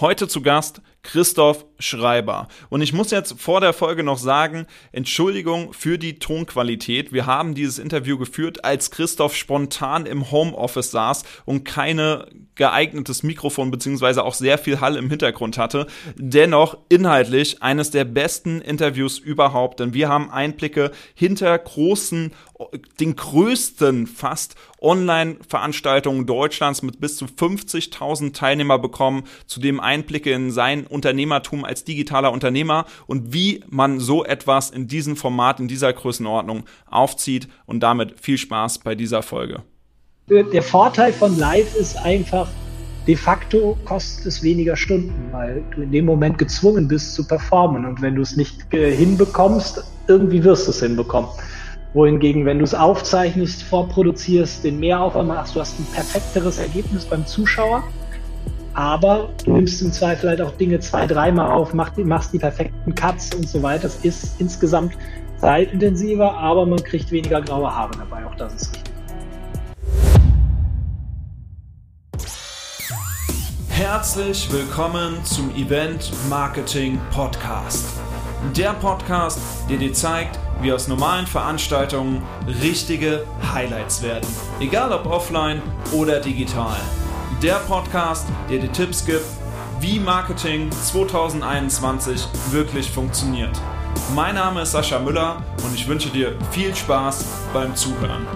Heute zu Gast Christoph Schreiber. Und ich muss jetzt vor der Folge noch sagen, Entschuldigung für die Tonqualität. Wir haben dieses Interview geführt, als Christoph spontan im Homeoffice saß und keine geeignetes Mikrofon beziehungsweise auch sehr viel Hall im Hintergrund hatte. Dennoch inhaltlich eines der besten Interviews überhaupt, denn wir haben Einblicke hinter großen, den größten fast Online-Veranstaltungen Deutschlands mit bis zu 50.000 Teilnehmer bekommen, zudem Einblicke in sein Unternehmertum als digitaler Unternehmer und wie man so etwas in diesem Format, in dieser Größenordnung aufzieht und damit viel Spaß bei dieser Folge. Der Vorteil von Live ist einfach, de facto kostet es weniger Stunden, weil du in dem Moment gezwungen bist zu performen. Und wenn du es nicht äh, hinbekommst, irgendwie wirst du es hinbekommen. Wohingegen, wenn du es aufzeichnest, vorproduzierst, den Mehraufwand machst, du hast ein perfekteres Ergebnis beim Zuschauer. Aber du nimmst im Zweifel halt auch Dinge zwei, dreimal auf, machst die, perfekten Cuts und so weiter. Das ist insgesamt zeitintensiver, aber man kriegt weniger graue Haare dabei. Auch das ist richtig. Herzlich willkommen zum Event Marketing Podcast. Der Podcast, der dir zeigt, wie aus normalen Veranstaltungen richtige Highlights werden. Egal ob offline oder digital. Der Podcast, der dir Tipps gibt, wie Marketing 2021 wirklich funktioniert. Mein Name ist Sascha Müller und ich wünsche dir viel Spaß beim Zuhören.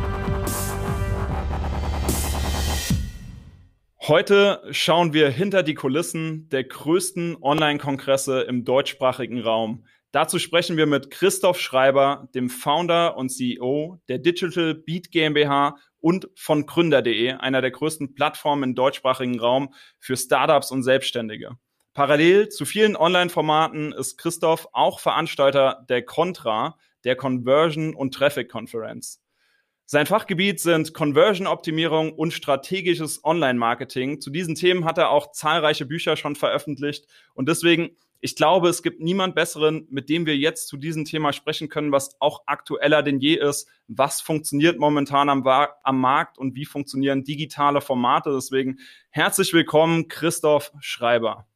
Heute schauen wir hinter die Kulissen der größten Online-Kongresse im deutschsprachigen Raum. Dazu sprechen wir mit Christoph Schreiber, dem Founder und CEO der Digital Beat GmbH und von Gründer.de, einer der größten Plattformen im deutschsprachigen Raum für Startups und Selbstständige. Parallel zu vielen Online-Formaten ist Christoph auch Veranstalter der Contra, der Conversion und Traffic Conference. Sein Fachgebiet sind Conversion-Optimierung und strategisches Online-Marketing. Zu diesen Themen hat er auch zahlreiche Bücher schon veröffentlicht. Und deswegen, ich glaube, es gibt niemand Besseren, mit dem wir jetzt zu diesem Thema sprechen können, was auch aktueller denn je ist. Was funktioniert momentan am, am Markt und wie funktionieren digitale Formate? Deswegen herzlich willkommen, Christoph Schreiber.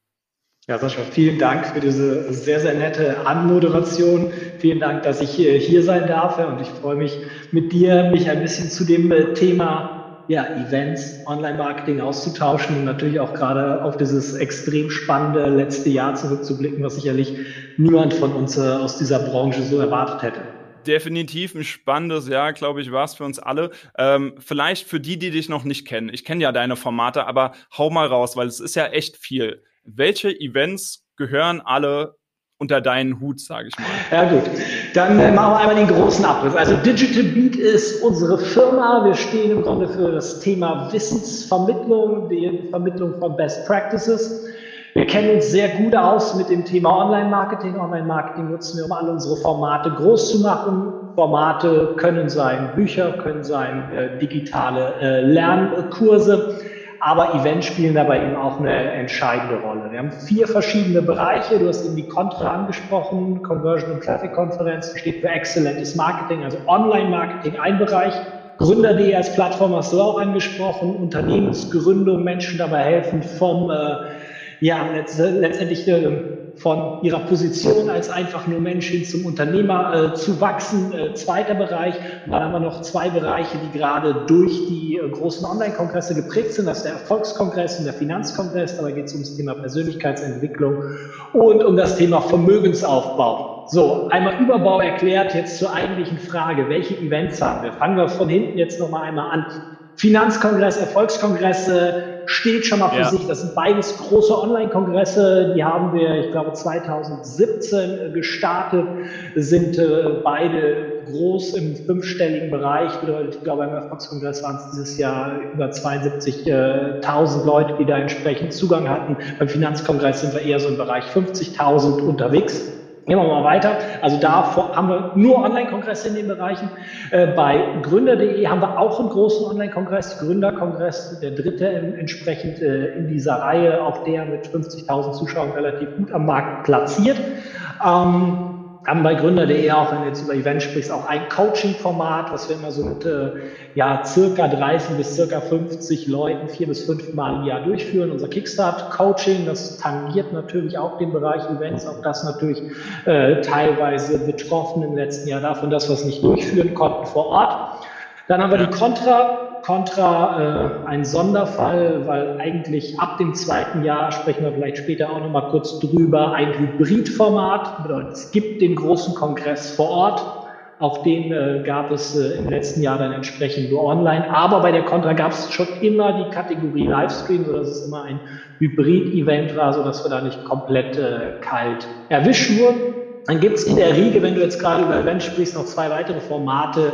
Ja, Sascha, vielen Dank für diese sehr, sehr nette Anmoderation. Vielen Dank, dass ich hier sein darf und ich freue mich mit dir, mich ein bisschen zu dem äh, Thema ja, Events, Online-Marketing auszutauschen und natürlich auch gerade auf dieses extrem spannende letzte Jahr zurückzublicken, was sicherlich niemand von uns äh, aus dieser Branche so erwartet hätte definitiv ein spannendes Jahr, glaube ich, war es für uns alle. Ähm, vielleicht für die, die dich noch nicht kennen. Ich kenne ja deine Formate, aber hau mal raus, weil es ist ja echt viel welche Events gehören alle unter deinen Hut, sage ich mal. Ja gut, dann äh, machen wir einmal den großen Abriss. Also Digital Beat ist unsere Firma. Wir stehen im Grunde für das Thema Wissensvermittlung, die Vermittlung von Best Practices. Wir kennen uns sehr gut aus mit dem Thema Online-Marketing. Online-Marketing nutzen wir, um alle unsere Formate groß zu machen. Formate können sein Bücher, können sein äh, digitale äh, Lernkurse aber Events spielen dabei eben auch eine entscheidende Rolle. Wir haben vier verschiedene Bereiche. Du hast eben die Contra angesprochen, Conversion und Traffic Conference steht für exzellentes Marketing, also Online-Marketing ein Bereich. Gründer.de als Plattform hast du auch angesprochen, Unternehmensgründung, Menschen dabei helfen vom, äh, ja, letztendlich äh, von ihrer Position als einfach nur Mensch hin zum Unternehmer äh, zu wachsen. Äh, zweiter Bereich. Dann haben wir noch zwei Bereiche, die gerade durch die äh, großen Online-Kongresse geprägt sind. Das ist der Erfolgskongress und der Finanzkongress. Dabei geht es um das Thema Persönlichkeitsentwicklung und um das Thema Vermögensaufbau. So, einmal Überbau erklärt, jetzt zur eigentlichen Frage, welche Events haben wir? Fangen wir von hinten jetzt nochmal einmal an. Finanzkongress, Erfolgskongresse, steht schon mal für ja. sich. Das sind beides große Online-Kongresse. Die haben wir, ich glaube, 2017 gestartet, sind äh, beide groß im fünfstelligen Bereich. Ich glaube, beim Erfolgskongress waren es dieses Jahr über 72.000 Leute, die da entsprechend Zugang hatten. Beim Finanzkongress sind wir eher so im Bereich 50.000 unterwegs. Gehen wir mal weiter. Also da haben wir nur Online-Kongresse in den Bereichen. Äh, bei Gründer.de haben wir auch einen großen Online-Kongress, Gründerkongress, der dritte entsprechend äh, in dieser Reihe, auch der mit 50.000 Zuschauern relativ gut am Markt platziert. Ähm, haben bei Gründer.de auch, wenn du jetzt über Events sprichst, auch ein Coaching-Format, was wir immer so mit äh, ja, circa 30 bis circa 50 Leuten vier bis fünf Mal im Jahr durchführen. Unser Kickstart-Coaching, das tangiert natürlich auch den Bereich Events, auch das natürlich äh, teilweise betroffen im letzten Jahr davon, dass wir es nicht durchführen konnten vor Ort. Dann haben wir die Contra, Contra äh, ein Sonderfall, weil eigentlich ab dem zweiten Jahr, sprechen wir vielleicht später auch nochmal kurz drüber, ein Hybridformat. Es gibt den großen Kongress vor Ort. Auch den äh, gab es äh, im letzten Jahr dann entsprechend nur online. Aber bei der Contra gab es schon immer die Kategorie Livestream, sodass es immer ein Hybrid-Event war, sodass wir da nicht komplett äh, kalt erwischt wurden. Dann gibt es in der Riege, wenn du jetzt gerade über Events sprichst, noch zwei weitere Formate,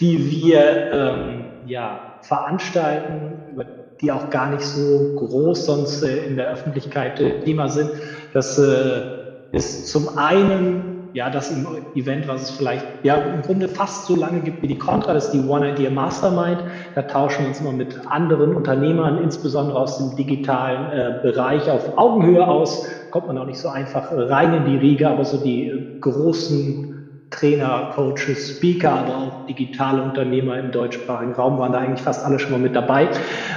die wir ähm, ja, veranstalten, die auch gar nicht so groß sonst äh, in der Öffentlichkeit äh, Thema sind. Das äh, ist zum einen ja, das Event, was es vielleicht ja im Grunde fast so lange gibt wie die Contra, das ist die One Idea Mastermind. Da tauschen wir uns immer mit anderen Unternehmern, insbesondere aus dem digitalen äh, Bereich, auf Augenhöhe aus. Kommt man auch nicht so einfach rein in die Riege, aber so die großen Trainer, Coaches, Speaker, aber auch digitale Unternehmer im deutschsprachigen Raum waren da eigentlich fast alle schon mal mit dabei.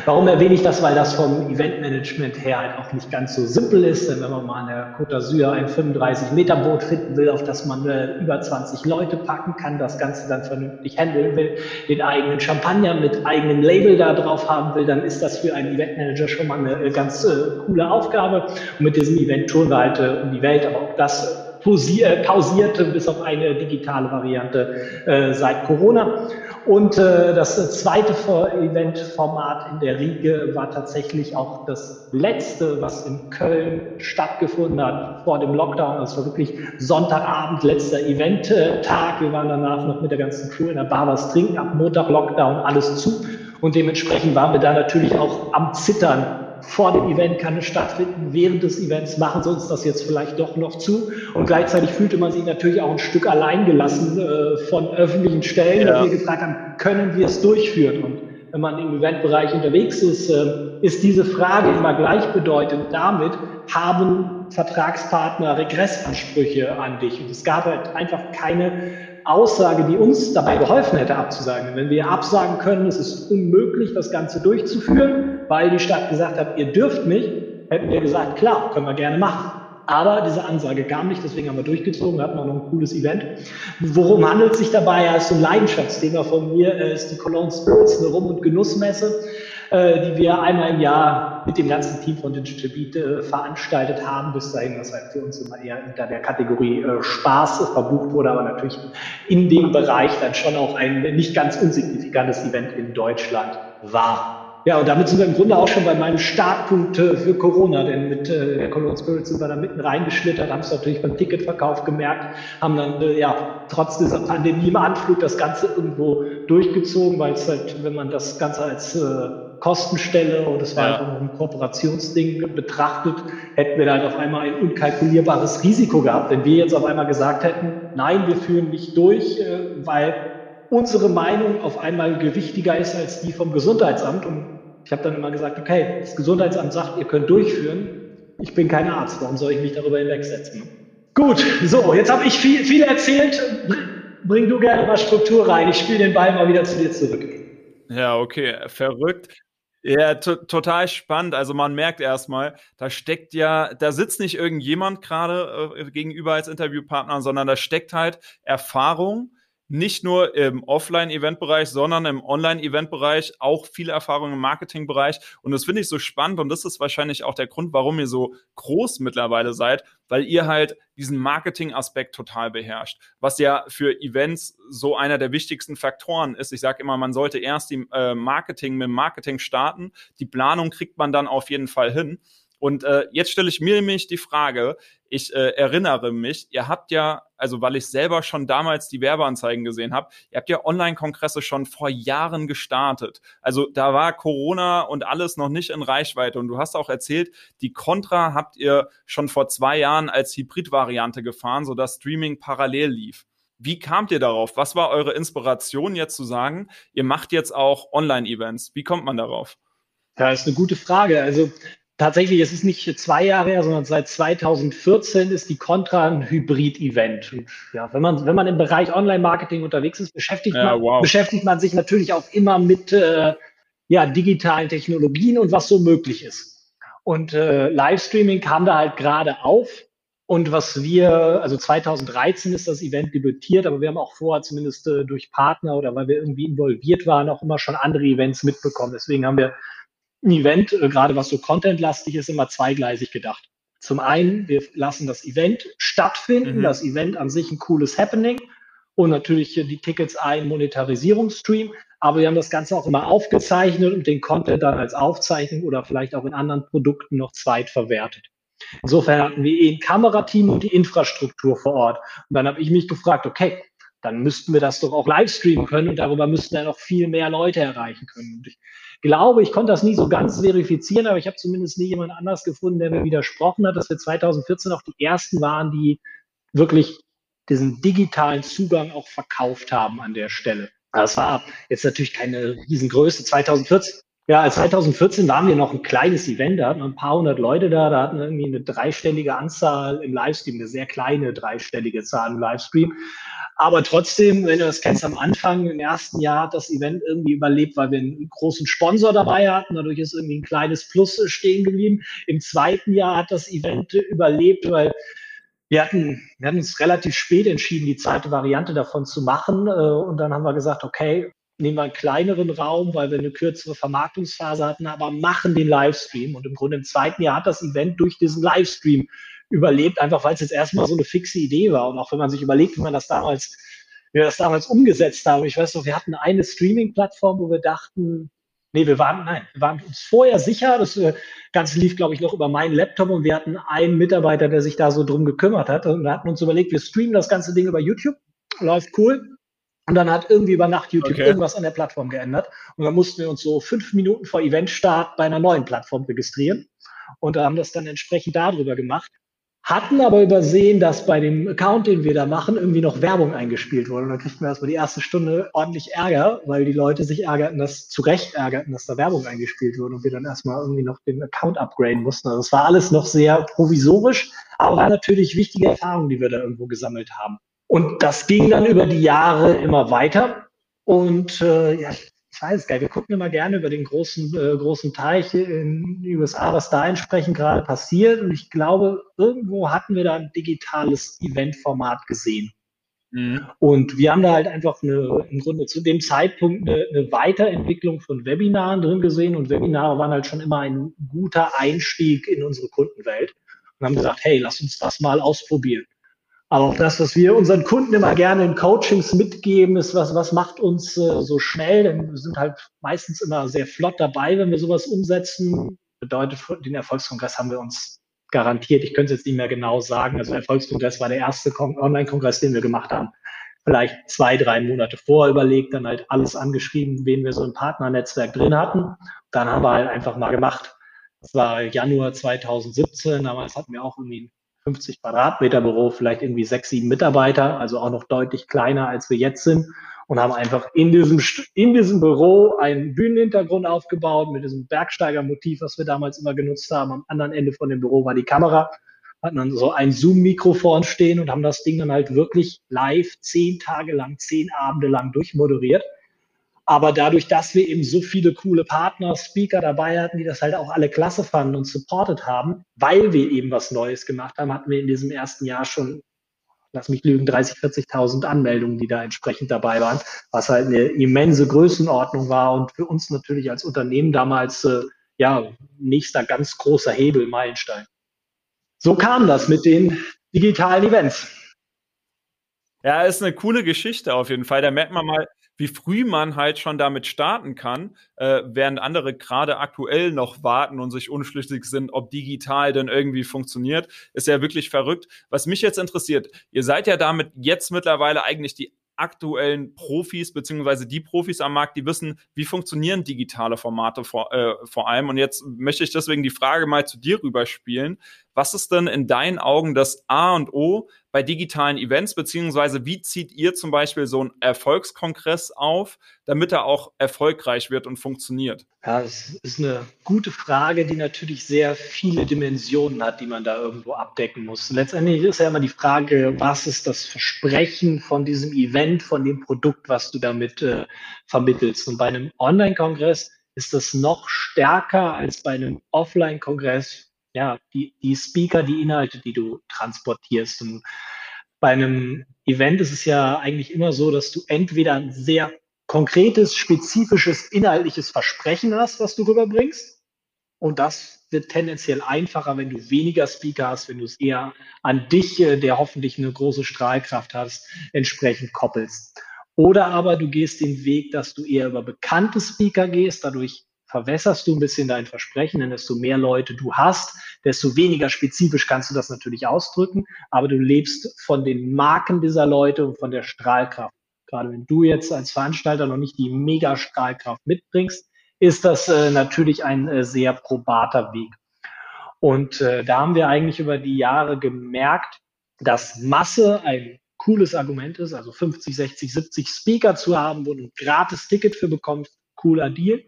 Warum erwähne ich das? Weil das vom Eventmanagement her halt auch nicht ganz so simpel ist. Denn wenn man mal an der Côte d'Azur ein 35-Meter-Boot finden will, auf das man äh, über 20 Leute packen kann, das Ganze dann vernünftig handeln will, den eigenen Champagner mit eigenem Label da drauf haben will, dann ist das für einen Eventmanager schon mal eine äh, ganz äh, coole Aufgabe. Und mit diesem Event touren wir halt äh, um die Welt, aber auch das pausierte bis auf eine digitale Variante äh, seit Corona. Und äh, das zweite Event-Format in der Riege war tatsächlich auch das letzte, was in Köln stattgefunden hat vor dem Lockdown. Das war wirklich Sonntagabend, letzter Event-Tag. Wir waren danach noch mit der ganzen Crew in der Bar was trinken. Ab Montag Lockdown alles zu. Und dementsprechend waren wir da natürlich auch am Zittern, vor dem Event kann es stattfinden, während des Events machen sie uns das jetzt vielleicht doch noch zu. Und gleichzeitig fühlte man sich natürlich auch ein Stück alleingelassen äh, von öffentlichen Stellen, ja. wir gefragt haben, können wir es durchführen? Und wenn man im Eventbereich unterwegs ist, äh, ist diese Frage immer gleichbedeutend damit, haben Vertragspartner Regressansprüche an dich? Und es gab halt einfach keine Aussage, die uns dabei geholfen hätte, abzusagen. Wenn wir absagen können, es ist unmöglich, das Ganze durchzuführen, weil die Stadt gesagt hat, ihr dürft nicht, hätten wir gesagt, klar, können wir gerne machen. Aber diese Ansage kam nicht, deswegen haben wir durchgezogen, hatten wir noch ein cooles Event. Worum handelt es sich dabei? Ja, ist so ein Leidenschaftsthema von mir, ist die Cologne Spirits, eine Rum- und Genussmesse. Äh, die wir einmal im Jahr mit dem ganzen Team von Digital Beat äh, veranstaltet haben. Bis dahin, was halt für uns immer eher unter der Kategorie äh, Spaß verbucht wurde, aber natürlich in dem Bereich dann schon auch ein nicht ganz unsignifikantes Event in Deutschland war. Ja, und damit sind wir im Grunde auch schon bei meinem Startpunkt für Corona, denn mit äh, der Cologne Spirit sind wir da mitten reingeschlittert, haben es natürlich beim Ticketverkauf gemerkt, haben dann äh, ja trotz dieser Pandemie im Anflug das Ganze irgendwo durchgezogen, weil es halt, wenn man das Ganze als äh, Kostenstelle und es war ja. einfach ein Kooperationsding betrachtet, hätten wir dann auf einmal ein unkalkulierbares Risiko gehabt. Wenn wir jetzt auf einmal gesagt hätten, nein, wir führen nicht durch, äh, weil unsere Meinung auf einmal gewichtiger ist als die vom Gesundheitsamt. Und ich habe dann immer gesagt, okay, das Gesundheitsamt sagt, ihr könnt durchführen. Ich bin kein Arzt, warum soll ich mich darüber hinwegsetzen? Gut, so, jetzt habe ich viel, viel erzählt. Bring du gerne mal Struktur rein. Ich spiele den Ball mal wieder zu dir zurück. Ja, okay, verrückt. Ja, total spannend. Also man merkt erstmal, da steckt ja, da sitzt nicht irgendjemand gerade äh, gegenüber als Interviewpartner, sondern da steckt halt Erfahrung, nicht nur im Offline-Event-Bereich, sondern im Online-Event-Bereich, auch viel Erfahrung im Marketing-Bereich. Und das finde ich so spannend und das ist wahrscheinlich auch der Grund, warum ihr so groß mittlerweile seid, weil ihr halt diesen Marketing-Aspekt total beherrscht, was ja für Events so einer der wichtigsten Faktoren ist. Ich sage immer, man sollte erst die äh, Marketing mit Marketing starten. Die Planung kriegt man dann auf jeden Fall hin. Und äh, jetzt stelle ich mir nämlich die Frage, ich äh, erinnere mich, ihr habt ja, also weil ich selber schon damals die Werbeanzeigen gesehen habe, ihr habt ja Online-Kongresse schon vor Jahren gestartet. Also da war Corona und alles noch nicht in Reichweite. Und du hast auch erzählt, die Contra habt ihr schon vor zwei Jahren als Hybrid-Variante gefahren, sodass Streaming parallel lief. Wie kamt ihr darauf? Was war eure Inspiration jetzt zu sagen, ihr macht jetzt auch Online-Events? Wie kommt man darauf? Ja, ist eine gute Frage. Also tatsächlich, es ist nicht zwei Jahre her, sondern seit 2014 ist die Contra ein Hybrid-Event. Ja, wenn man, wenn man im Bereich Online-Marketing unterwegs ist, beschäftigt, ja, man, wow. beschäftigt man sich natürlich auch immer mit äh, ja, digitalen Technologien und was so möglich ist. Und äh, Livestreaming kam da halt gerade auf. Und was wir, also 2013 ist das Event debütiert, aber wir haben auch vorher zumindest äh, durch Partner oder weil wir irgendwie involviert waren, auch immer schon andere Events mitbekommen. Deswegen haben wir Event, äh, gerade was so contentlastig ist, immer zweigleisig gedacht. Zum einen, wir lassen das Event stattfinden, mhm. das Event an sich ein cooles Happening und natürlich die Tickets ein Monetarisierungsstream. Aber wir haben das Ganze auch immer aufgezeichnet und den Content dann als Aufzeichnung oder vielleicht auch in anderen Produkten noch zweitverwertet. Insofern hatten wir eh ein Kamerateam und die Infrastruktur vor Ort. Und dann habe ich mich gefragt, okay, dann müssten wir das doch auch live streamen können und darüber müssten ja noch viel mehr Leute erreichen können. Und ich glaube, ich konnte das nie so ganz verifizieren, aber ich habe zumindest nie jemand anders gefunden, der mir widersprochen hat, dass wir 2014 auch die ersten waren, die wirklich diesen digitalen Zugang auch verkauft haben an der Stelle. Das war jetzt natürlich keine Riesengröße. 2014, ja, 2014 waren wir noch ein kleines Event, da hatten wir ein paar hundert Leute da, da hatten wir irgendwie eine dreistellige Anzahl im Livestream, eine sehr kleine dreistellige Zahl im Livestream. Aber trotzdem, wenn du das kennst, am Anfang, im ersten Jahr hat das Event irgendwie überlebt, weil wir einen großen Sponsor dabei hatten. Dadurch ist irgendwie ein kleines Plus stehen geblieben. Im zweiten Jahr hat das Event überlebt, weil wir hatten, wir hatten uns relativ spät entschieden, die zweite Variante davon zu machen. Äh, und dann haben wir gesagt, okay, nehmen wir einen kleineren Raum, weil wir eine kürzere Vermarktungsphase hatten, aber machen den Livestream. Und im Grunde im zweiten Jahr hat das Event durch diesen Livestream überlebt, einfach weil es jetzt erstmal so eine fixe Idee war. Und auch wenn man sich überlegt, wie man das damals, wie wir das damals umgesetzt haben. Ich weiß noch, wir hatten eine Streaming-Plattform, wo wir dachten, nee, wir waren, nein, wir waren uns vorher sicher, das äh, Ganze lief, glaube ich, noch über meinen Laptop und wir hatten einen Mitarbeiter, der sich da so drum gekümmert hat. Und wir hatten uns überlegt, wir streamen das ganze Ding über YouTube, läuft cool. Und dann hat irgendwie über Nacht YouTube okay. irgendwas an der Plattform geändert. Und dann mussten wir uns so fünf Minuten vor Eventstart bei einer neuen Plattform registrieren und haben das dann entsprechend darüber gemacht hatten aber übersehen, dass bei dem Account, den wir da machen, irgendwie noch Werbung eingespielt wurde. Und dann kriegten wir erstmal die erste Stunde ordentlich Ärger, weil die Leute sich ärgerten, dass zu Recht ärgerten, dass da Werbung eingespielt wurde und wir dann erstmal irgendwie noch den Account upgraden mussten. Also es war alles noch sehr provisorisch, aber war natürlich wichtige Erfahrungen, die wir da irgendwo gesammelt haben. Und das ging dann über die Jahre immer weiter. Und äh, ja, ich weiß gar nicht, wir gucken immer gerne über den großen, äh, großen Teich in den USA, was da entsprechend gerade passiert. Und ich glaube, irgendwo hatten wir da ein digitales Eventformat gesehen. Mhm. Und wir haben da halt einfach eine, im Grunde zu dem Zeitpunkt eine, eine, Weiterentwicklung von Webinaren drin gesehen. Und Webinare waren halt schon immer ein guter Einstieg in unsere Kundenwelt. Und haben gesagt, hey, lass uns das mal ausprobieren. Aber auch das, was wir unseren Kunden immer gerne in Coachings mitgeben, ist, was, was macht uns äh, so schnell? Denn wir sind halt meistens immer sehr flott dabei, wenn wir sowas umsetzen. Bedeutet, den Erfolgskongress haben wir uns garantiert. Ich könnte es jetzt nicht mehr genau sagen. Also Erfolgskongress war der erste Online-Kongress, den wir gemacht haben. Vielleicht zwei, drei Monate vorher überlegt, dann halt alles angeschrieben, wen wir so im Partnernetzwerk drin hatten. Dann haben wir halt einfach mal gemacht. Das war Januar 2017. Damals hatten wir auch irgendwie 50 Quadratmeter Büro, vielleicht irgendwie sechs, sieben Mitarbeiter, also auch noch deutlich kleiner, als wir jetzt sind und haben einfach in diesem, in diesem Büro einen Bühnenhintergrund aufgebaut mit diesem Bergsteigermotiv, was wir damals immer genutzt haben. Am anderen Ende von dem Büro war die Kamera, hatten dann so ein Zoom-Mikrofon stehen und haben das Ding dann halt wirklich live zehn Tage lang, zehn Abende lang durchmoderiert. Aber dadurch, dass wir eben so viele coole Partner, Speaker dabei hatten, die das halt auch alle klasse fanden und supportet haben, weil wir eben was Neues gemacht haben, hatten wir in diesem ersten Jahr schon, lass mich lügen, 30, 40.000 Anmeldungen, die da entsprechend dabei waren, was halt eine immense Größenordnung war und für uns natürlich als Unternehmen damals, äh, ja, nächster ganz großer Hebel, Meilenstein. So kam das mit den digitalen Events. Ja, ist eine coole Geschichte auf jeden Fall. Da merkt man mal, wie früh man halt schon damit starten kann, äh, während andere gerade aktuell noch warten und sich unschlüssig sind, ob digital denn irgendwie funktioniert, ist ja wirklich verrückt. Was mich jetzt interessiert, ihr seid ja damit jetzt mittlerweile eigentlich die aktuellen Profis, beziehungsweise die Profis am Markt, die wissen, wie funktionieren digitale Formate vor, äh, vor allem. Und jetzt möchte ich deswegen die Frage mal zu dir rüberspielen. Was ist denn in deinen Augen das A und O bei digitalen Events, beziehungsweise wie zieht ihr zum Beispiel so einen Erfolgskongress auf, damit er auch erfolgreich wird und funktioniert? Ja, das ist eine gute Frage, die natürlich sehr viele Dimensionen hat, die man da irgendwo abdecken muss. Letztendlich ist ja immer die Frage, was ist das Versprechen von diesem Event, von dem Produkt, was du damit äh, vermittelst. Und bei einem Online-Kongress ist das noch stärker als bei einem Offline-Kongress ja, die, die Speaker, die Inhalte, die du transportierst. Und bei einem Event ist es ja eigentlich immer so, dass du entweder ein sehr konkretes, spezifisches, inhaltliches Versprechen hast, was du rüberbringst. Und das wird tendenziell einfacher, wenn du weniger Speaker hast, wenn du es eher an dich, äh, der hoffentlich eine große Strahlkraft hast, entsprechend koppelst. Oder aber du gehst den Weg, dass du eher über bekannte Speaker gehst, dadurch verwässerst du ein bisschen dein Versprechen, denn desto mehr Leute du hast, desto weniger spezifisch kannst du das natürlich ausdrücken, aber du lebst von den Marken dieser Leute und von der Strahlkraft. Gerade wenn du jetzt als Veranstalter noch nicht die Mega-Strahlkraft mitbringst, ist das äh, natürlich ein äh, sehr probater Weg. Und äh, da haben wir eigentlich über die Jahre gemerkt, dass Masse ein cooles Argument ist, also 50, 60, 70 Speaker zu haben, wo du ein gratis Ticket für bekommst, cooler Deal.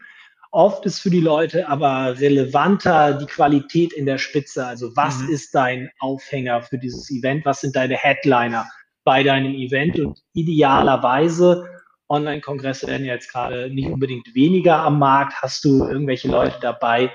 Oft ist für die Leute aber relevanter die Qualität in der Spitze. Also was mhm. ist dein Aufhänger für dieses Event? Was sind deine Headliner bei deinem Event? Und idealerweise, Online-Kongresse werden ja jetzt gerade nicht unbedingt weniger am Markt. Hast du irgendwelche Leute dabei,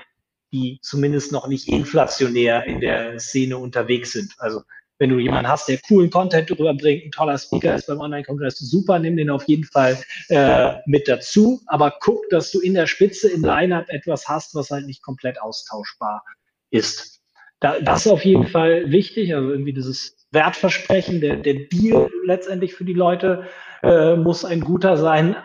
die zumindest noch nicht inflationär in der Szene unterwegs sind? Also wenn du jemanden hast, der coolen Content darüber bringt, ein toller Speaker ist beim Online-Kongress, super, nimm den auf jeden Fall äh, mit dazu. Aber guck, dass du in der Spitze im Line-Up etwas hast, was halt nicht komplett austauschbar ist. Da, das ist auf jeden Fall wichtig, also irgendwie dieses Wertversprechen, der, der Deal letztendlich für die Leute äh, muss ein guter sein.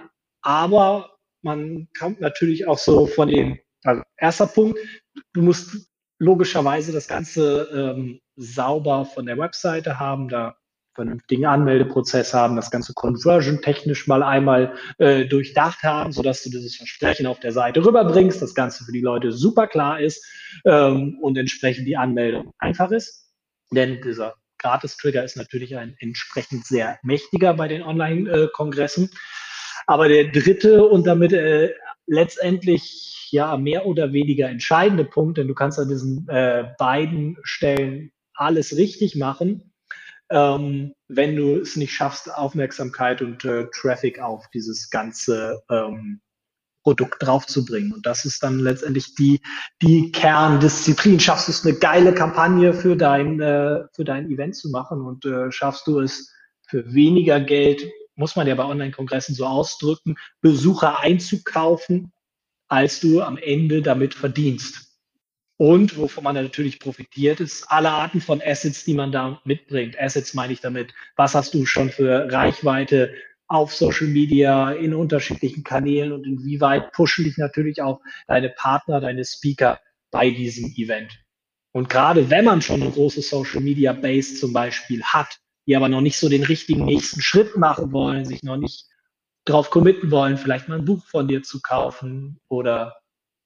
Aber man kann natürlich auch so von den, also erster Punkt, du musst logischerweise das Ganze ähm, sauber von der Webseite haben, da vernünftigen Anmeldeprozess haben, das ganze Conversion technisch mal einmal äh, durchdacht haben, sodass du dieses Versprechen auf der Seite rüberbringst, das Ganze für die Leute super klar ist ähm, und entsprechend die Anmeldung einfach ist. Denn dieser Gratis-Trigger ist natürlich ein entsprechend sehr mächtiger bei den Online-Kongressen. Aber der dritte und damit äh, letztendlich ja mehr oder weniger entscheidende Punkt, denn du kannst an diesen äh, beiden Stellen alles richtig machen, ähm, wenn du es nicht schaffst, Aufmerksamkeit und äh, Traffic auf dieses ganze ähm, Produkt draufzubringen. Und das ist dann letztendlich die, die Kerndisziplin. Schaffst du es, eine geile Kampagne für dein, äh, für dein Event zu machen und äh, schaffst du es für weniger Geld, muss man ja bei Online-Kongressen so ausdrücken, Besucher einzukaufen, als du am Ende damit verdienst. Und wovon man natürlich profitiert, ist alle Arten von Assets, die man da mitbringt. Assets meine ich damit. Was hast du schon für Reichweite auf Social Media, in unterschiedlichen Kanälen und inwieweit pushen dich natürlich auch deine Partner, deine Speaker bei diesem Event. Und gerade wenn man schon eine große Social Media Base zum Beispiel hat, die aber noch nicht so den richtigen nächsten Schritt machen wollen, sich noch nicht drauf committen wollen, vielleicht mal ein Buch von dir zu kaufen oder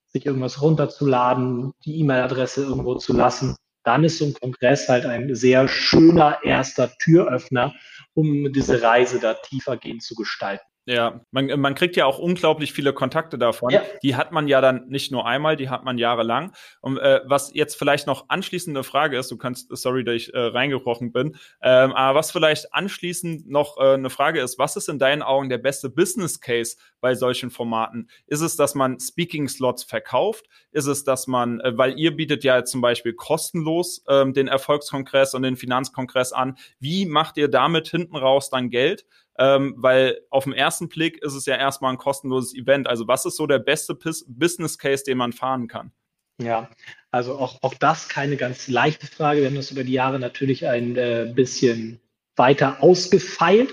sich irgendwas runterzuladen, die E-Mail-Adresse irgendwo zu lassen, dann ist so ein Kongress halt ein sehr schöner erster Türöffner, um diese Reise da tiefergehend zu gestalten. Ja, man, man kriegt ja auch unglaublich viele Kontakte davon. Ja. Die hat man ja dann nicht nur einmal, die hat man jahrelang. Und äh, was jetzt vielleicht noch anschließende Frage ist, du kannst, sorry, dass ich äh, reingebrochen bin, ähm, aber was vielleicht anschließend noch äh, eine Frage ist, was ist in deinen Augen der beste Business Case bei solchen Formaten? Ist es, dass man Speaking-Slots verkauft? Ist es, dass man, äh, weil ihr bietet ja zum Beispiel kostenlos ähm, den Erfolgskongress und den Finanzkongress an, wie macht ihr damit hinten raus dann Geld? Ähm, weil auf den ersten Blick ist es ja erstmal ein kostenloses Event. Also was ist so der beste Pis Business Case, den man fahren kann? Ja, also auch, auch das keine ganz leichte Frage. Wir haben das über die Jahre natürlich ein äh, bisschen weiter ausgefeilt.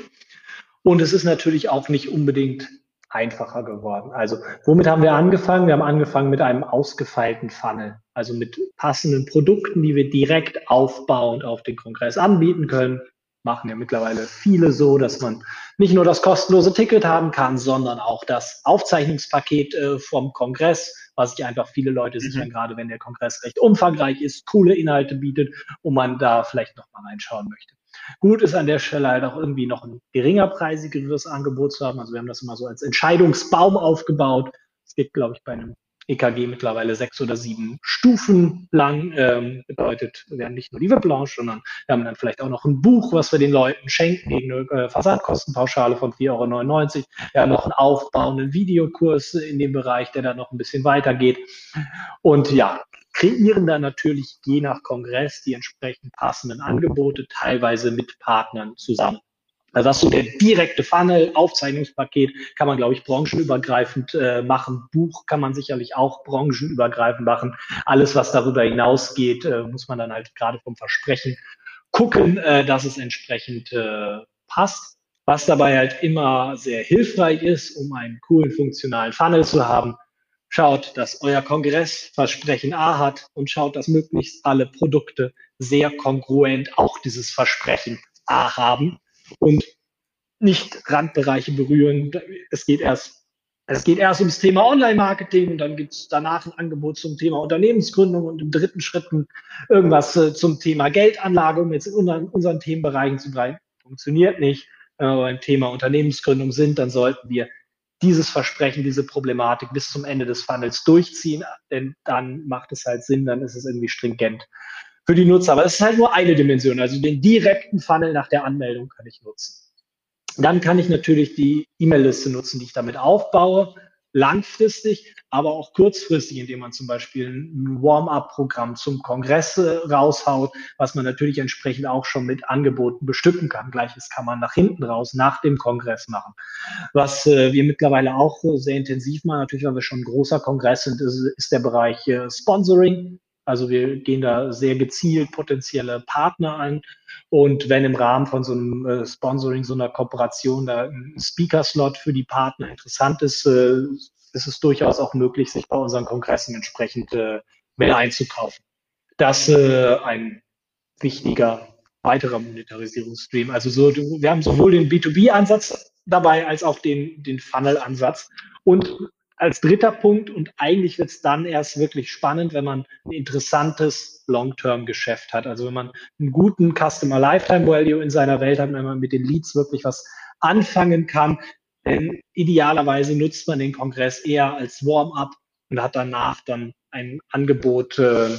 Und es ist natürlich auch nicht unbedingt einfacher geworden. Also womit haben wir angefangen? Wir haben angefangen mit einem ausgefeilten Funnel, also mit passenden Produkten, die wir direkt aufbauend auf den Kongress anbieten können machen ja mittlerweile viele so, dass man nicht nur das kostenlose Ticket haben kann, sondern auch das Aufzeichnungspaket äh, vom Kongress, was sich einfach viele Leute mhm. sichern, gerade wenn der Kongress recht umfangreich ist, coole Inhalte bietet und man da vielleicht noch mal reinschauen möchte. Gut ist an der Stelle halt auch irgendwie noch ein geringerpreisigeres Angebot zu haben. Also wir haben das immer so als Entscheidungsbaum aufgebaut. Es geht, glaube ich, bei einem EKG mittlerweile sechs oder sieben Stufen lang. Ähm, bedeutet, wir haben nicht nur die Webblanche, sondern wir haben dann vielleicht auch noch ein Buch, was wir den Leuten schenken gegen eine äh, Versandkostenpauschale von 4,99 Euro. Wir haben noch einen aufbauenden Videokurs in dem Bereich, der dann noch ein bisschen weitergeht. Und ja, kreieren dann natürlich je nach Kongress die entsprechend passenden Angebote, teilweise mit Partnern zusammen. Also das ist so der direkte Funnel, Aufzeichnungspaket kann man, glaube ich, branchenübergreifend äh, machen. Buch kann man sicherlich auch branchenübergreifend machen. Alles, was darüber hinausgeht, äh, muss man dann halt gerade vom Versprechen gucken, äh, dass es entsprechend äh, passt. Was dabei halt immer sehr hilfreich ist, um einen coolen, funktionalen Funnel zu haben, schaut, dass euer Kongress Versprechen A hat und schaut, dass möglichst alle Produkte sehr kongruent auch dieses Versprechen A haben und nicht Randbereiche berühren. Es geht erst es geht erst ums Thema Online-Marketing und dann gibt es danach ein Angebot zum Thema Unternehmensgründung und im dritten Schritt irgendwas äh, zum Thema Geldanlage, um jetzt in unseren, unseren Themenbereichen zu bleiben. Funktioniert nicht. Wenn wir beim Thema Unternehmensgründung sind, dann sollten wir dieses Versprechen, diese Problematik bis zum Ende des Funnels durchziehen, denn dann macht es halt Sinn, dann ist es irgendwie stringent für die Nutzer. Aber es ist halt nur eine Dimension. Also den direkten Funnel nach der Anmeldung kann ich nutzen. Dann kann ich natürlich die E-Mail-Liste nutzen, die ich damit aufbaue, langfristig, aber auch kurzfristig, indem man zum Beispiel ein Warm-up-Programm zum Kongress äh, raushaut, was man natürlich entsprechend auch schon mit Angeboten bestücken kann. Gleiches kann man nach hinten raus, nach dem Kongress machen. Was äh, wir mittlerweile auch sehr intensiv machen, natürlich, weil wir schon ein großer Kongress sind, ist, ist der Bereich äh, Sponsoring. Also wir gehen da sehr gezielt potenzielle Partner an. Und wenn im Rahmen von so einem äh, Sponsoring, so einer Kooperation da ein Speaker-Slot für die Partner interessant ist, äh, ist es durchaus auch möglich, sich bei unseren Kongressen entsprechend äh, mehr einzukaufen. Das äh, ein wichtiger weiterer Monetarisierungsstream. Also so, wir haben sowohl den B2B-Ansatz dabei als auch den, den Funnel-Ansatz. Und als dritter Punkt, und eigentlich wird es dann erst wirklich spannend, wenn man ein interessantes Long-Term-Geschäft hat. Also wenn man einen guten Customer Lifetime Value in seiner Welt hat, wenn man mit den Leads wirklich was anfangen kann. Denn idealerweise nutzt man den Kongress eher als Warm-up und hat danach dann ein Angebot, äh,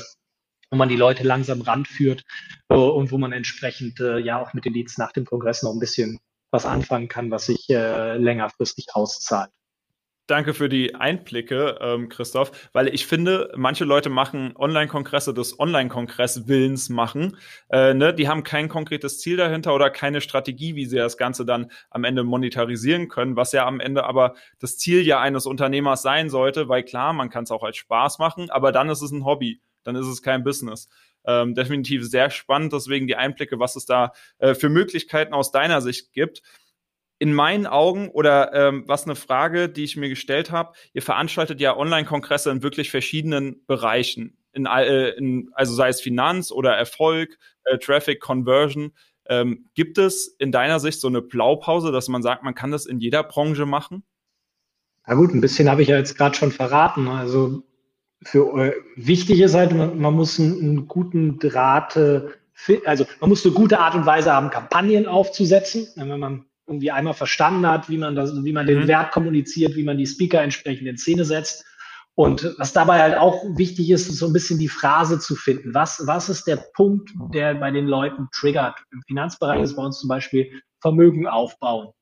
wo man die Leute langsam ranführt äh, und wo man entsprechend äh, ja auch mit den Leads nach dem Kongress noch ein bisschen was anfangen kann, was sich längerfristig auszahlt. Danke für die Einblicke, ähm, Christoph, weil ich finde, manche Leute machen Online-Kongresse des Online-Kongress-Willens machen. Äh, ne? Die haben kein konkretes Ziel dahinter oder keine Strategie, wie sie das Ganze dann am Ende monetarisieren können, was ja am Ende aber das Ziel ja eines Unternehmers sein sollte, weil klar, man kann es auch als Spaß machen, aber dann ist es ein Hobby, dann ist es kein Business. Ähm, definitiv sehr spannend, deswegen die Einblicke, was es da äh, für Möglichkeiten aus deiner Sicht gibt in meinen Augen oder ähm, was eine Frage, die ich mir gestellt habe, ihr veranstaltet ja Online-Kongresse in wirklich verschiedenen Bereichen. In, äh, in, also sei es Finanz oder Erfolg, äh, Traffic, Conversion. Ähm, gibt es in deiner Sicht so eine Blaupause, dass man sagt, man kann das in jeder Branche machen? Na gut, ein bisschen habe ich ja jetzt gerade schon verraten. Also für äh, wichtig ist halt, man, man muss einen, einen, guten Draht, äh, also man muss eine gute Art und Weise haben, Kampagnen aufzusetzen. Wenn man irgendwie einmal verstanden hat, wie man das, wie man den mhm. Wert kommuniziert, wie man die Speaker entsprechend in Szene setzt. Und was dabei halt auch wichtig ist, ist so ein bisschen die Phrase zu finden. Was, was ist der Punkt, der bei den Leuten triggert? Im Finanzbereich ist bei uns zum Beispiel Vermögen aufbauen.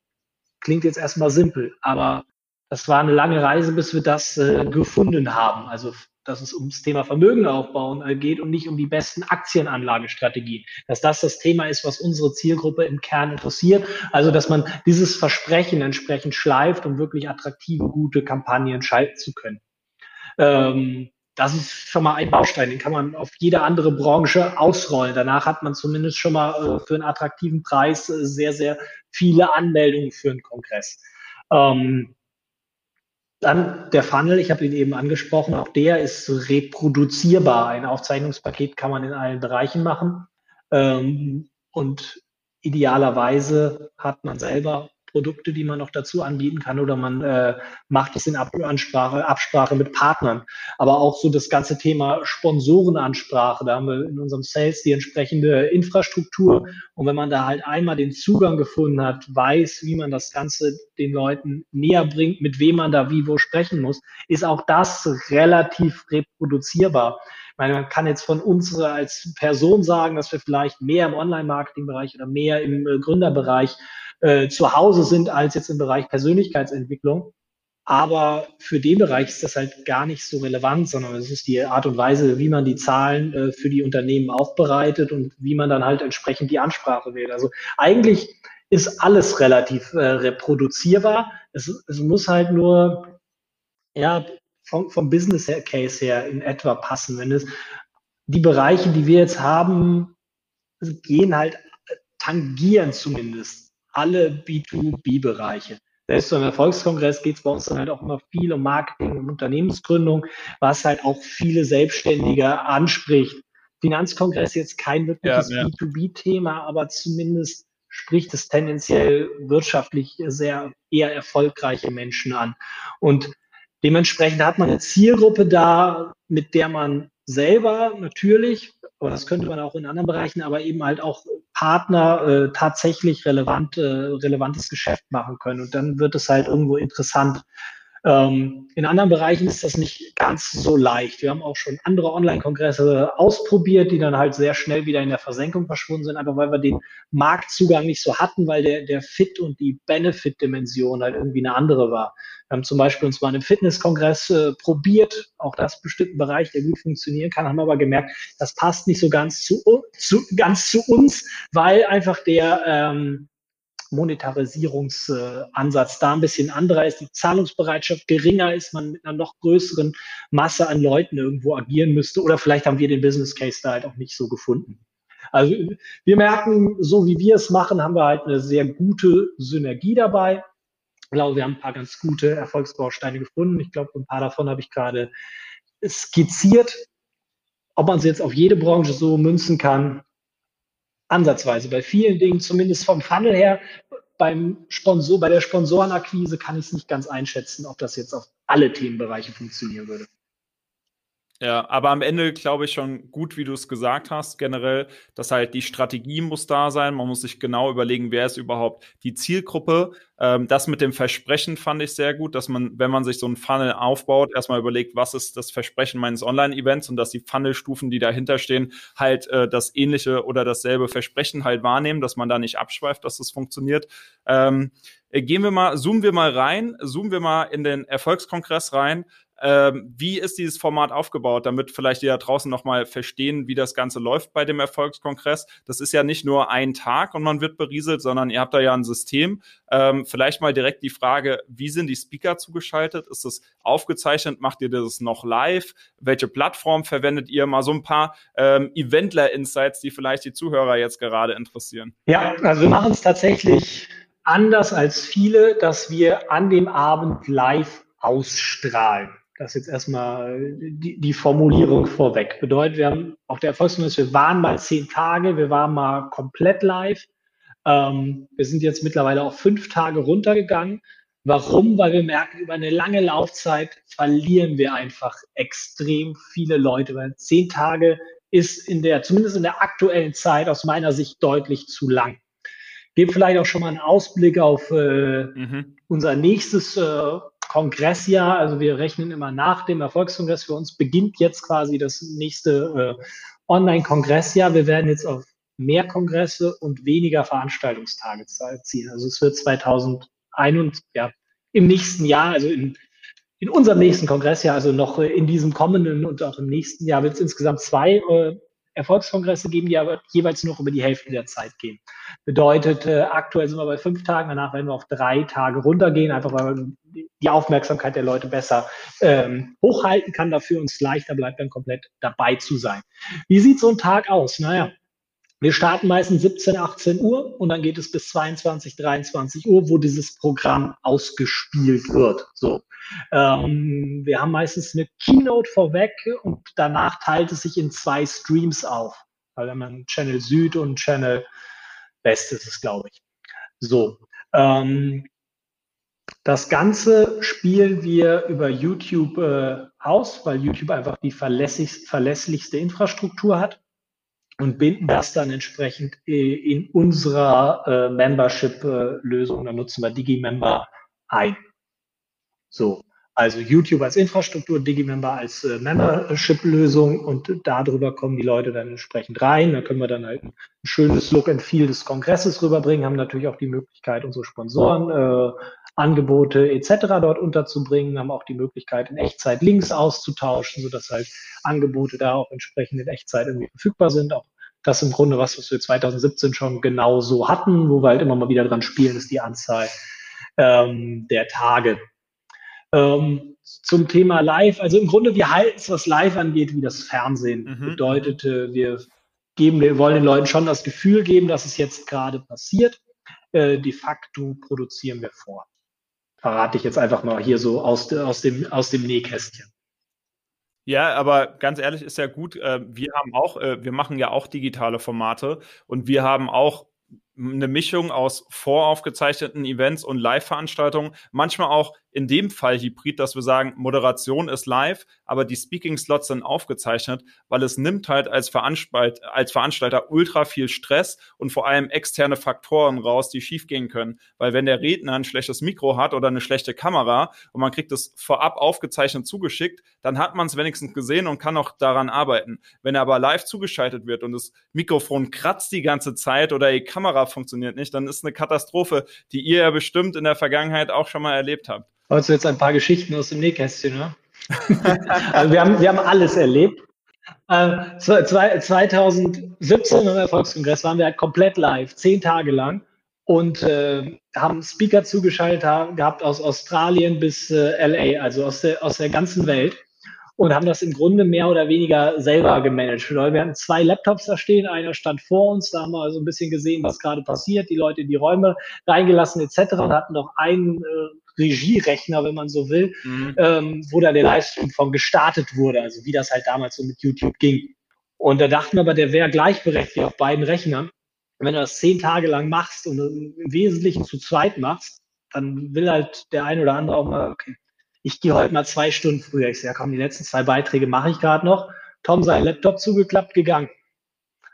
Klingt jetzt erstmal simpel, aber das war eine lange Reise, bis wir das äh, gefunden haben. Also dass es ums Thema Vermögen aufbauen äh, geht und nicht um die besten Aktienanlagestrategien. Dass das das Thema ist, was unsere Zielgruppe im Kern interessiert. Also, dass man dieses Versprechen entsprechend schleift, um wirklich attraktive, gute Kampagnen schalten zu können. Ähm, das ist schon mal ein Baustein, den kann man auf jede andere Branche ausrollen. Danach hat man zumindest schon mal äh, für einen attraktiven Preis äh, sehr, sehr viele Anmeldungen für einen Kongress. Ähm, dann der Funnel, ich habe ihn eben angesprochen, auch der ist reproduzierbar. Ein Aufzeichnungspaket kann man in allen Bereichen machen. Ähm, und idealerweise hat man selber Produkte, die man noch dazu anbieten kann oder man äh, macht es in Absprache, Absprache mit Partnern. Aber auch so das ganze Thema Sponsorenansprache, da haben wir in unserem Sales die entsprechende Infrastruktur. Und wenn man da halt einmal den Zugang gefunden hat, weiß, wie man das Ganze den Leuten näher bringt, mit wem man da wie wo sprechen muss, ist auch das relativ reproduzierbar. Meine, man kann jetzt von uns als Person sagen, dass wir vielleicht mehr im Online-Marketing-Bereich oder mehr im äh, Gründerbereich äh, zu Hause sind als jetzt im Bereich Persönlichkeitsentwicklung. Aber für den Bereich ist das halt gar nicht so relevant, sondern es ist die Art und Weise, wie man die Zahlen äh, für die Unternehmen aufbereitet und wie man dann halt entsprechend die Ansprache wählt. Also eigentlich ist alles relativ äh, reproduzierbar. Es, es muss halt nur ja, vom, vom Business Case her in etwa passen. Wenn es die Bereiche, die wir jetzt haben, gehen halt, tangieren zumindest alle B2B-Bereiche. Selbst beim Erfolgskongress geht es bei uns dann halt auch immer viel um Marketing und Unternehmensgründung, was halt auch viele Selbstständige anspricht. Finanzkongress jetzt kein wirkliches ja, ja. B2B-Thema, aber zumindest spricht es tendenziell wirtschaftlich sehr eher erfolgreiche Menschen an. Und Dementsprechend hat man eine Zielgruppe da, mit der man selber natürlich, aber das könnte man auch in anderen Bereichen, aber eben halt auch Partner äh, tatsächlich relevant, äh, relevantes Geschäft machen können. Und dann wird es halt irgendwo interessant. Ähm, in anderen Bereichen ist das nicht ganz so leicht. Wir haben auch schon andere Online-Kongresse ausprobiert, die dann halt sehr schnell wieder in der Versenkung verschwunden sind, einfach weil wir den Marktzugang nicht so hatten, weil der, der Fit und die Benefit-Dimension halt irgendwie eine andere war. Wir haben zum Beispiel uns mal einen Fitnesskongress äh, probiert, auch das bestimmten Bereich, der gut funktionieren kann, haben aber gemerkt, das passt nicht so ganz zu, zu ganz zu uns, weil einfach der ähm, Monetarisierungsansatz da ein bisschen anderer ist, die Zahlungsbereitschaft geringer ist, man mit einer noch größeren Masse an Leuten irgendwo agieren müsste oder vielleicht haben wir den Business Case da halt auch nicht so gefunden. Also wir merken, so wie wir es machen, haben wir halt eine sehr gute Synergie dabei. Ich glaube, wir haben ein paar ganz gute Erfolgsbausteine gefunden. Ich glaube, ein paar davon habe ich gerade skizziert. Ob man sie jetzt auf jede Branche so münzen kann, ansatzweise. Bei vielen Dingen, zumindest vom Funnel her, beim Sponsor, bei der Sponsorenakquise kann ich es nicht ganz einschätzen, ob das jetzt auf alle Themenbereiche funktionieren würde. Ja, aber am Ende glaube ich schon gut, wie du es gesagt hast, generell, dass halt die Strategie muss da sein. Man muss sich genau überlegen, wer ist überhaupt die Zielgruppe. Ähm, das mit dem Versprechen fand ich sehr gut, dass man, wenn man sich so einen Funnel aufbaut, erstmal überlegt, was ist das Versprechen meines Online-Events und dass die Funnelstufen, die dahinter stehen, halt äh, das ähnliche oder dasselbe Versprechen halt wahrnehmen, dass man da nicht abschweift, dass das funktioniert. Ähm, äh, gehen wir mal, zoomen wir mal rein, zoomen wir mal in den Erfolgskongress rein. Ähm, wie ist dieses Format aufgebaut, damit vielleicht die da draußen nochmal verstehen, wie das Ganze läuft bei dem Erfolgskongress? Das ist ja nicht nur ein Tag und man wird berieselt, sondern ihr habt da ja ein System. Ähm, vielleicht mal direkt die Frage, wie sind die Speaker zugeschaltet? Ist das aufgezeichnet? Macht ihr das noch live? Welche Plattform verwendet ihr? Mal so ein paar ähm, Eventler-Insights, die vielleicht die Zuhörer jetzt gerade interessieren. Ja, also wir machen es tatsächlich anders als viele, dass wir an dem Abend live ausstrahlen. Das ist jetzt erstmal die, die Formulierung vorweg. Bedeutet, wir haben auf der Erfolgsmesse, wir waren mal zehn Tage, wir waren mal komplett live. Ähm, wir sind jetzt mittlerweile auf fünf Tage runtergegangen. Warum? Weil wir merken, über eine lange Laufzeit verlieren wir einfach extrem viele Leute, weil zehn Tage ist in der, zumindest in der aktuellen Zeit aus meiner Sicht deutlich zu lang. Gebe vielleicht auch schon mal einen Ausblick auf äh, mhm. unser nächstes äh, Kongressjahr, also wir rechnen immer nach dem Erfolgskongress. Für uns beginnt jetzt quasi das nächste äh, Online-Kongressjahr. Wir werden jetzt auf mehr Kongresse und weniger Veranstaltungstage ziehen. Also es wird 2021, ja, im nächsten Jahr, also in, in unserem nächsten Kongressjahr, also noch in diesem kommenden und auch im nächsten Jahr wird es insgesamt zwei äh, Erfolgskongresse geben, die aber jeweils noch über die Hälfte der Zeit gehen. Bedeutet, äh, aktuell sind wir bei fünf Tagen, danach werden wir auf drei Tage runtergehen, einfach weil man die Aufmerksamkeit der Leute besser ähm, hochhalten kann, dafür uns leichter bleibt, dann komplett dabei zu sein. Wie sieht so ein Tag aus? Naja, wir starten meistens 17, 18 Uhr und dann geht es bis 22, 23 Uhr, wo dieses Programm ausgespielt wird. So. Ähm, wir haben meistens eine Keynote vorweg und danach teilt es sich in zwei Streams auf. Weil haben einen Channel Süd und Channel West ist es, glaube ich. So. Ähm, das Ganze spielen wir über YouTube äh, aus, weil YouTube einfach die verlässlich, verlässlichste Infrastruktur hat und binden das dann entsprechend äh, in unserer äh, Membership-Lösung. Da nutzen wir Digimember ein. So, also YouTube als Infrastruktur, Digimember als äh, Membership-Lösung und darüber kommen die Leute dann entsprechend rein. Da können wir dann halt ein schönes Look and Feel des Kongresses rüberbringen, haben natürlich auch die Möglichkeit, unsere Sponsoren, äh, Angebote etc. dort unterzubringen, haben auch die Möglichkeit, in Echtzeit Links auszutauschen, sodass halt Angebote da auch entsprechend in Echtzeit irgendwie verfügbar sind. Auch das im Grunde was, was wir 2017 schon genau so hatten, wo wir halt immer mal wieder dran spielen, ist die Anzahl ähm, der Tage, ähm, zum Thema Live, also im Grunde, wir halten es, was Live angeht, wie das Fernsehen. Mhm. Bedeutet, wir geben, wir wollen den Leuten schon das Gefühl geben, dass es jetzt gerade passiert. Äh, de facto produzieren wir vor. Verrate ich jetzt einfach mal hier so aus, aus, dem, aus dem Nähkästchen. Ja, aber ganz ehrlich ist ja gut. Äh, wir haben auch, äh, wir machen ja auch digitale Formate und wir haben auch eine Mischung aus voraufgezeichneten Events und Live-Veranstaltungen, manchmal auch in dem Fall hybrid, dass wir sagen, Moderation ist live, aber die Speaking-Slots sind aufgezeichnet, weil es nimmt halt als, Veranstalt als Veranstalter ultra viel Stress und vor allem externe Faktoren raus, die schiefgehen können. Weil wenn der Redner ein schlechtes Mikro hat oder eine schlechte Kamera und man kriegt es vorab aufgezeichnet zugeschickt, dann hat man es wenigstens gesehen und kann auch daran arbeiten. Wenn er aber live zugeschaltet wird und das Mikrofon kratzt die ganze Zeit oder die Kamera funktioniert nicht, dann ist eine Katastrophe, die ihr ja bestimmt in der Vergangenheit auch schon mal erlebt habt. Also jetzt ein paar Geschichten aus dem Nähkästchen, ne? also wir haben, wir haben alles erlebt. Äh, 2017 im Erfolgskongress waren wir halt komplett live, zehn Tage lang und äh, haben Speaker zugeschaltet haben, gehabt aus Australien bis äh, LA, also aus der, aus der ganzen Welt und haben das im Grunde mehr oder weniger selber gemanagt. Wir hatten zwei Laptops da stehen, einer stand vor uns, da haben wir also ein bisschen gesehen, was gerade passiert, die Leute in die Räume reingelassen etc. und hatten noch einen äh, Regierechner, wenn man so will, mhm. ähm, wo dann der Livestream von gestartet wurde, also wie das halt damals so mit YouTube ging. Und da dachten wir aber, der wäre gleichberechtigt auf beiden Rechnern. wenn du das zehn Tage lang machst und im Wesentlichen zu zweit machst, dann will halt der ein oder andere auch mal, okay, ich gehe heute mal zwei Stunden früher. Ich sage, ja komm, die letzten zwei Beiträge mache ich gerade noch. Tom sein Laptop zugeklappt, gegangen.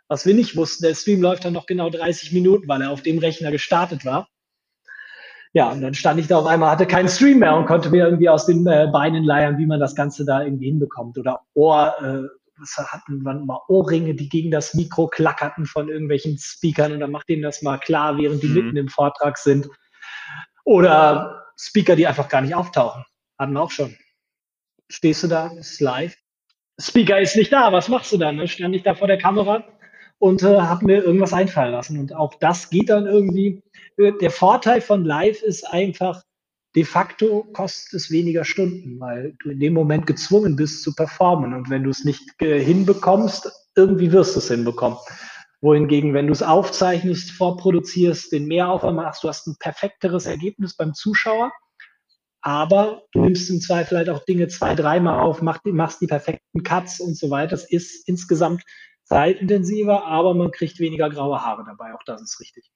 Was wir nicht wussten, der Stream läuft dann noch genau 30 Minuten, weil er auf dem Rechner gestartet war. Ja, und dann stand ich da auf einmal, hatte keinen Stream mehr und konnte mir irgendwie aus den äh, Beinen leiern, wie man das Ganze da irgendwie hinbekommt. Oder Ohr, äh, was hatten wir mal Ohrringe, die gegen das Mikro klackerten von irgendwelchen Speakern und dann macht denen das mal klar, während die mhm. mitten im Vortrag sind. Oder Speaker, die einfach gar nicht auftauchen. Hatten wir auch schon. Stehst du da, ist live. Speaker ist nicht da, was machst du dann? Ne? Stand ich da vor der Kamera und äh, habe mir irgendwas einfallen lassen. Und auch das geht dann irgendwie. Der Vorteil von Live ist einfach, de facto kostet es weniger Stunden, weil du in dem Moment gezwungen bist zu performen. Und wenn du es nicht äh, hinbekommst, irgendwie wirst du es hinbekommen. Wohingegen, wenn du es aufzeichnest, vorproduzierst, den Mehraufwand machst, du hast ein perfekteres Ergebnis beim Zuschauer aber du nimmst im Zweifel halt auch Dinge zwei, dreimal auf, machst, machst die perfekten Cuts und so weiter. Das ist insgesamt zeitintensiver, aber man kriegt weniger graue Haare dabei. Auch das ist richtig.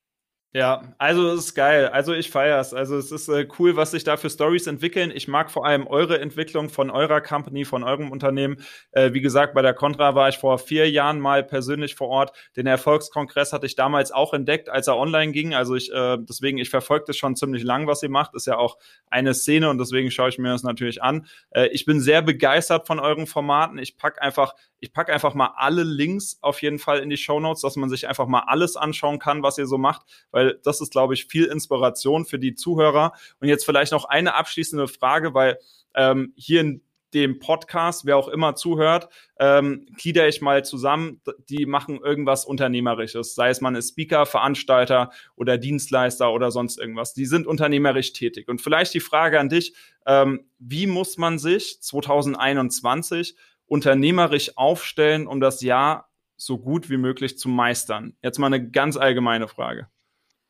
Ja, also es ist geil. Also ich feiere es. Also es ist äh, cool, was sich da für Stories entwickeln. Ich mag vor allem eure Entwicklung von eurer Company, von eurem Unternehmen. Äh, wie gesagt, bei der Contra war ich vor vier Jahren mal persönlich vor Ort. Den Erfolgskongress hatte ich damals auch entdeckt, als er online ging. Also ich, äh, deswegen, ich verfolge das schon ziemlich lang, was ihr macht. Ist ja auch eine Szene und deswegen schaue ich mir das natürlich an. Äh, ich bin sehr begeistert von euren Formaten. Ich pack einfach ich packe einfach mal alle Links auf jeden Fall in die Show Notes, dass man sich einfach mal alles anschauen kann, was ihr so macht, weil das ist, glaube ich, viel Inspiration für die Zuhörer. Und jetzt vielleicht noch eine abschließende Frage, weil ähm, hier in dem Podcast, wer auch immer zuhört, ähm, glieder ich mal zusammen, die machen irgendwas Unternehmerisches, sei es man ist Speaker, Veranstalter oder Dienstleister oder sonst irgendwas. Die sind unternehmerisch tätig. Und vielleicht die Frage an dich, ähm, wie muss man sich 2021 unternehmerisch aufstellen, um das Jahr so gut wie möglich zu meistern? Jetzt mal eine ganz allgemeine Frage.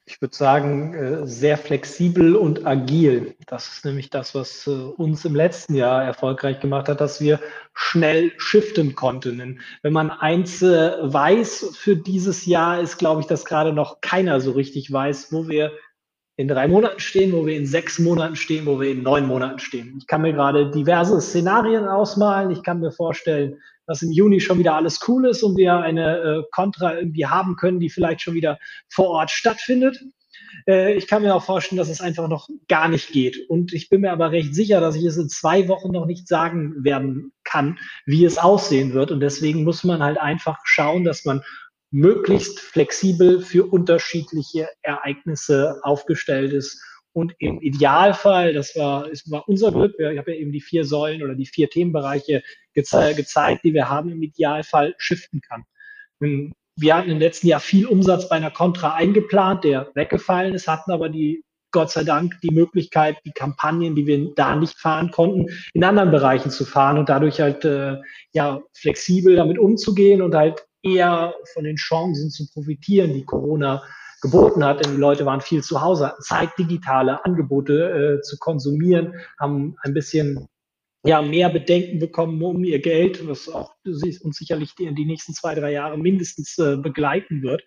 Ich würde sagen, äh, sehr flexibel und agil. Das ist nämlich das, was äh, uns im letzten Jahr erfolgreich gemacht hat, dass wir schnell shiften konnten. Wenn man eins äh, weiß für dieses Jahr, ist, glaube ich, dass gerade noch keiner so richtig weiß, wo wir in drei Monaten stehen, wo wir in sechs Monaten stehen, wo wir in neun Monaten stehen. Ich kann mir gerade diverse Szenarien ausmalen. Ich kann mir vorstellen, dass im Juni schon wieder alles cool ist und wir eine äh, Contra irgendwie haben können, die vielleicht schon wieder vor Ort stattfindet. Äh, ich kann mir auch vorstellen, dass es einfach noch gar nicht geht. Und ich bin mir aber recht sicher, dass ich es in zwei Wochen noch nicht sagen werden kann, wie es aussehen wird. Und deswegen muss man halt einfach schauen, dass man möglichst flexibel für unterschiedliche Ereignisse aufgestellt ist. Und im Idealfall, das war, das war unser Glück, ich habe ja eben die vier Säulen oder die vier Themenbereiche geze gezeigt, die wir haben, im Idealfall shiften kann. Wir hatten im letzten Jahr viel Umsatz bei einer Contra eingeplant, der weggefallen ist, hatten aber die Gott sei Dank die Möglichkeit, die Kampagnen, die wir da nicht fahren konnten, in anderen Bereichen zu fahren und dadurch halt äh, ja flexibel damit umzugehen und halt eher von den Chancen zu profitieren, die Corona geboten hat, denn die Leute waren viel zu Hause, Zeit, digitale Angebote äh, zu konsumieren, haben ein bisschen ja, mehr Bedenken bekommen um ihr Geld, was auch uns sicherlich die, die nächsten zwei, drei Jahre mindestens äh, begleiten wird.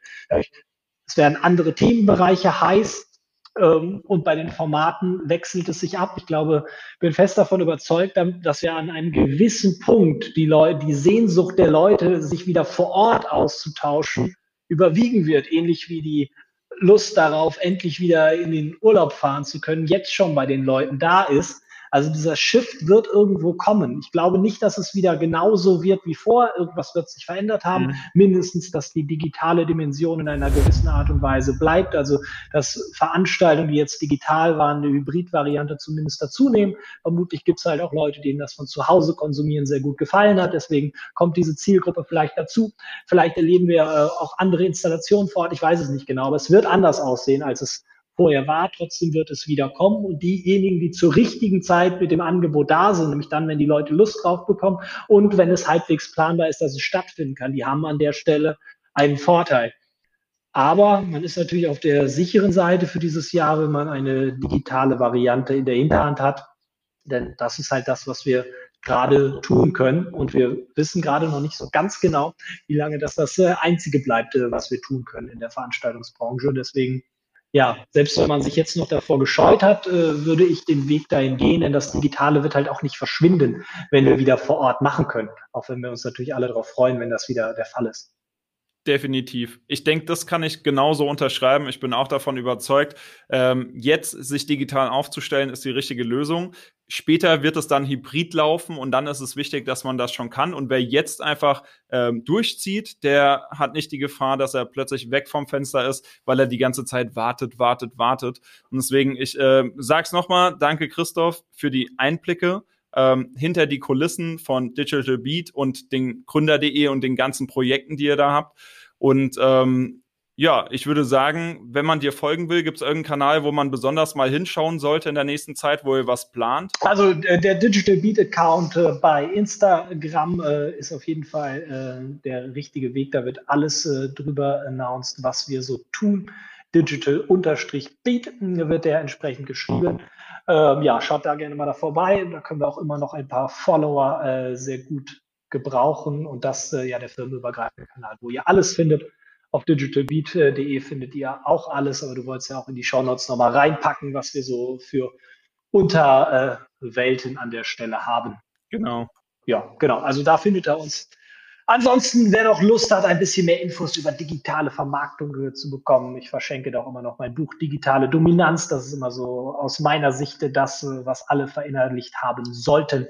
Es werden andere Themenbereiche heiß, und bei den Formaten wechselt es sich ab. Ich glaube, bin fest davon überzeugt, dass wir an einem gewissen Punkt die Leute, die Sehnsucht der Leute, sich wieder vor Ort auszutauschen, überwiegen wird, ähnlich wie die Lust darauf, endlich wieder in den Urlaub fahren zu können, jetzt schon bei den Leuten da ist. Also dieser Shift wird irgendwo kommen. Ich glaube nicht, dass es wieder genauso wird wie vor. Irgendwas wird sich verändert haben. Mhm. Mindestens, dass die digitale Dimension in einer gewissen Art und Weise bleibt. Also, dass Veranstaltungen, die jetzt digital waren, eine Hybrid-Variante zumindest dazu nehmen. Vermutlich gibt es halt auch Leute, denen das von zu Hause konsumieren sehr gut gefallen hat. Deswegen kommt diese Zielgruppe vielleicht dazu. Vielleicht erleben wir äh, auch andere Installationen vor Ort. Ich weiß es nicht genau, aber es wird anders aussehen, als es vorher war. Trotzdem wird es wieder kommen und diejenigen, die zur richtigen Zeit mit dem Angebot da sind, nämlich dann, wenn die Leute Lust drauf bekommen und wenn es halbwegs planbar ist, dass es stattfinden kann, die haben an der Stelle einen Vorteil. Aber man ist natürlich auf der sicheren Seite für dieses Jahr, wenn man eine digitale Variante in der Hinterhand hat. Denn das ist halt das, was wir gerade tun können. Und wir wissen gerade noch nicht so ganz genau, wie lange das das äh, Einzige bleibt, äh, was wir tun können in der Veranstaltungsbranche. Deswegen ja, selbst wenn man sich jetzt noch davor gescheut hat, äh, würde ich den Weg dahin gehen, denn das Digitale wird halt auch nicht verschwinden, wenn wir wieder vor Ort machen können. Auch wenn wir uns natürlich alle darauf freuen, wenn das wieder der Fall ist. Definitiv. Ich denke, das kann ich genauso unterschreiben. Ich bin auch davon überzeugt, ähm, jetzt sich digital aufzustellen, ist die richtige Lösung. Später wird es dann hybrid laufen und dann ist es wichtig, dass man das schon kann. Und wer jetzt einfach ähm, durchzieht, der hat nicht die Gefahr, dass er plötzlich weg vom Fenster ist, weil er die ganze Zeit wartet, wartet, wartet. Und deswegen, ich äh, sag's nochmal, danke Christoph für die Einblicke ähm, hinter die Kulissen von Digital Beat und den Gründer.de und den ganzen Projekten, die ihr da habt. Und ähm, ja, ich würde sagen, wenn man dir folgen will, gibt es irgendeinen Kanal, wo man besonders mal hinschauen sollte in der nächsten Zeit, wo ihr was plant? Also äh, der Digital Beat Account äh, bei Instagram äh, ist auf jeden Fall äh, der richtige Weg. Da wird alles äh, drüber announced, was wir so tun. Digital-Beat wird der entsprechend geschrieben. Ähm, ja, schaut da gerne mal da vorbei. Da können wir auch immer noch ein paar Follower äh, sehr gut gebrauchen. Und das äh, ja der firmenübergreifende Kanal, wo ihr alles findet. Auf digitalbeat.de findet ihr auch alles, aber du wolltest ja auch in die Shownotes nochmal reinpacken, was wir so für Unterwelten an der Stelle haben. Genau. Ja, genau. Also da findet ihr uns Ansonsten, wer noch Lust hat, ein bisschen mehr Infos über digitale Vermarktung zu bekommen, ich verschenke doch immer noch mein Buch Digitale Dominanz. Das ist immer so aus meiner Sicht das, was alle verinnerlicht haben sollten,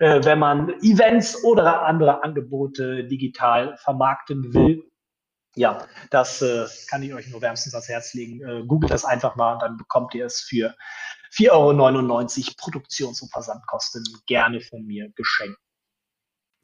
äh, wenn man Events oder andere Angebote digital vermarkten will. Ja, das äh, kann ich euch nur wärmstens ans Herz legen. Äh, googelt das einfach mal und dann bekommt ihr es für 4,99 Euro Produktions- und Versandkosten gerne von mir geschenkt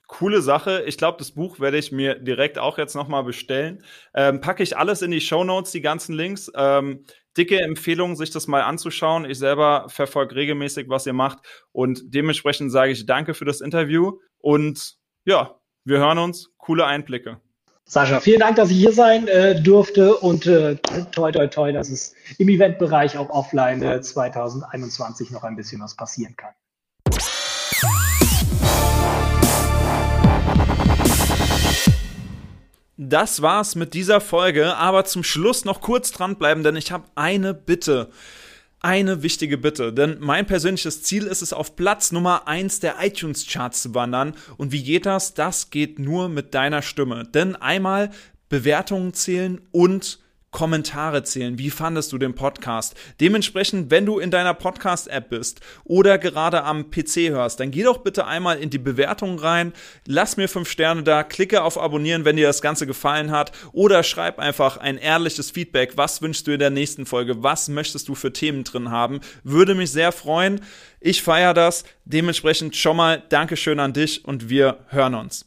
coole Sache. Ich glaube, das Buch werde ich mir direkt auch jetzt nochmal bestellen. Ähm, packe ich alles in die Show Notes, die ganzen Links. Ähm, dicke Empfehlung, sich das mal anzuschauen. Ich selber verfolge regelmäßig, was ihr macht. Und dementsprechend sage ich danke für das Interview. Und ja, wir hören uns. Coole Einblicke. Sascha, vielen Dank, dass ich hier sein äh, durfte und äh, toi, toi, toi, dass es im Eventbereich auch offline äh, 2021 noch ein bisschen was passieren kann. Das war's mit dieser Folge, aber zum Schluss noch kurz dranbleiben, denn ich habe eine Bitte eine wichtige Bitte, denn mein persönliches Ziel ist es, auf Platz Nummer 1 der iTunes-Charts zu wandern. Und wie geht das? Das geht nur mit deiner Stimme. Denn einmal Bewertungen zählen und Kommentare zählen. Wie fandest du den Podcast? Dementsprechend, wenn du in deiner Podcast-App bist oder gerade am PC hörst, dann geh doch bitte einmal in die Bewertung rein, lass mir fünf Sterne da, klicke auf Abonnieren, wenn dir das Ganze gefallen hat oder schreib einfach ein ehrliches Feedback. Was wünschst du in der nächsten Folge? Was möchtest du für Themen drin haben? Würde mich sehr freuen. Ich feiere das. Dementsprechend schon mal Dankeschön an dich und wir hören uns.